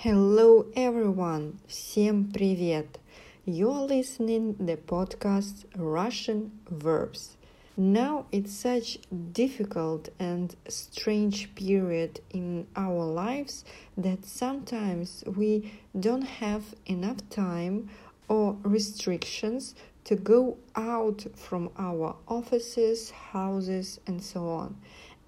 Hello everyone! Всем привет! You're listening the podcast Russian Verbs. Now it's such difficult and strange period in our lives that sometimes we don't have enough time or restrictions to go out from our offices, houses and so on.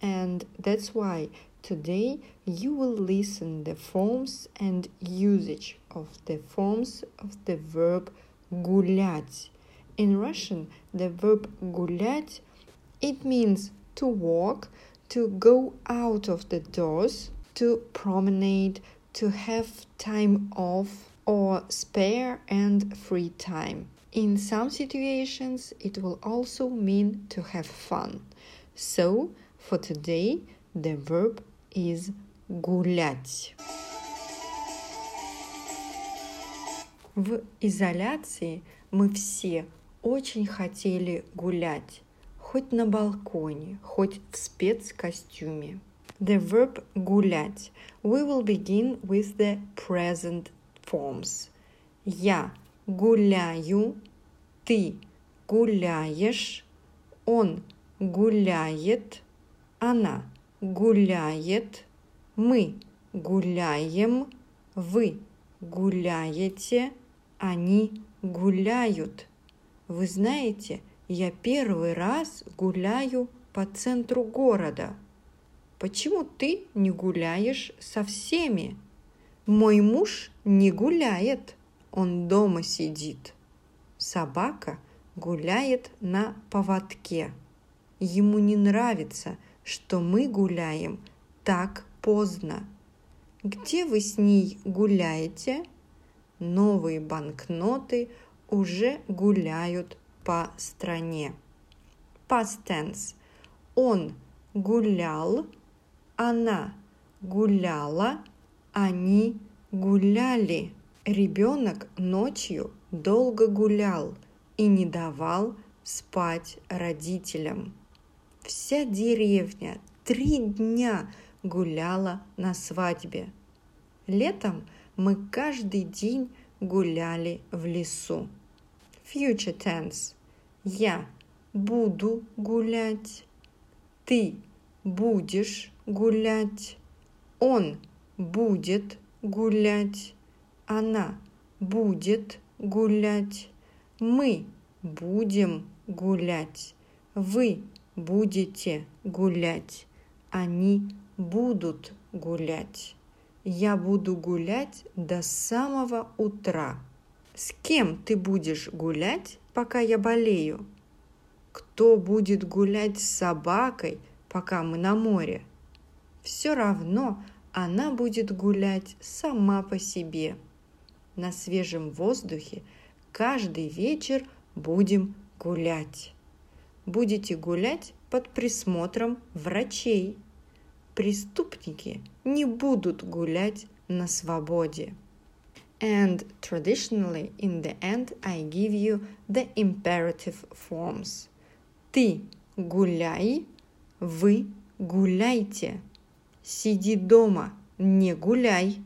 And that's why today you will listen the forms and usage of the forms of the verb гулять. In Russian, the verb гулять it means to walk, to go out of the doors, to promenade, to have time off or spare and free time. In some situations, it will also mean to have fun. So, for today, the verb is гулять. В изоляции мы все очень хотели гулять, хоть на балконе, хоть в спецкостюме. The verb гулять. We will begin with the present forms. Я гуляю, ты гуляешь, он гуляет, она гуляет, мы гуляем, вы гуляете, они гуляют. Вы знаете, я первый раз гуляю по центру города. Почему ты не гуляешь со всеми? Мой муж не гуляет он дома сидит. Собака гуляет на поводке. Ему не нравится, что мы гуляем так поздно. Где вы с ней гуляете? Новые банкноты уже гуляют по стране. Past tense. Он гулял, она гуляла, они гуляли. Ребенок ночью долго гулял и не давал спать родителям. Вся деревня три дня гуляла на свадьбе. Летом мы каждый день гуляли в лесу. Future tense. Я буду гулять. Ты будешь гулять. Он будет гулять она будет гулять, мы будем гулять, вы будете гулять, они будут гулять. Я буду гулять до самого утра. С кем ты будешь гулять, пока я болею? Кто будет гулять с собакой, пока мы на море? Все равно она будет гулять сама по себе на свежем воздухе каждый вечер будем гулять. Будете гулять под присмотром врачей. Преступники не будут гулять на свободе. And traditionally, in the end, I give you the imperative forms. Ты гуляй, вы гуляйте. Сиди дома, не гуляй.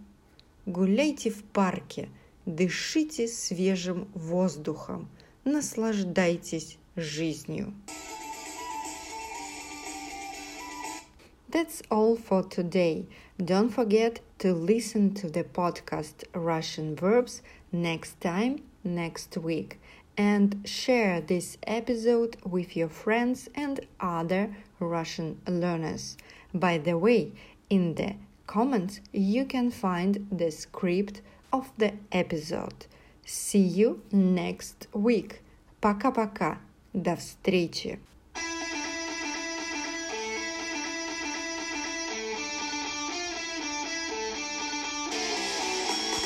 Гуляйте в парке, дышите свежим воздухом, наслаждайтесь жизнью. That's all for today. Don't forget to listen to the podcast Russian Verbs next time, next week, and share this episode with your friends and other Russian learners. By the way, in the comments, you can find the script of the episode. See you next week. Пока-пока. До встречи.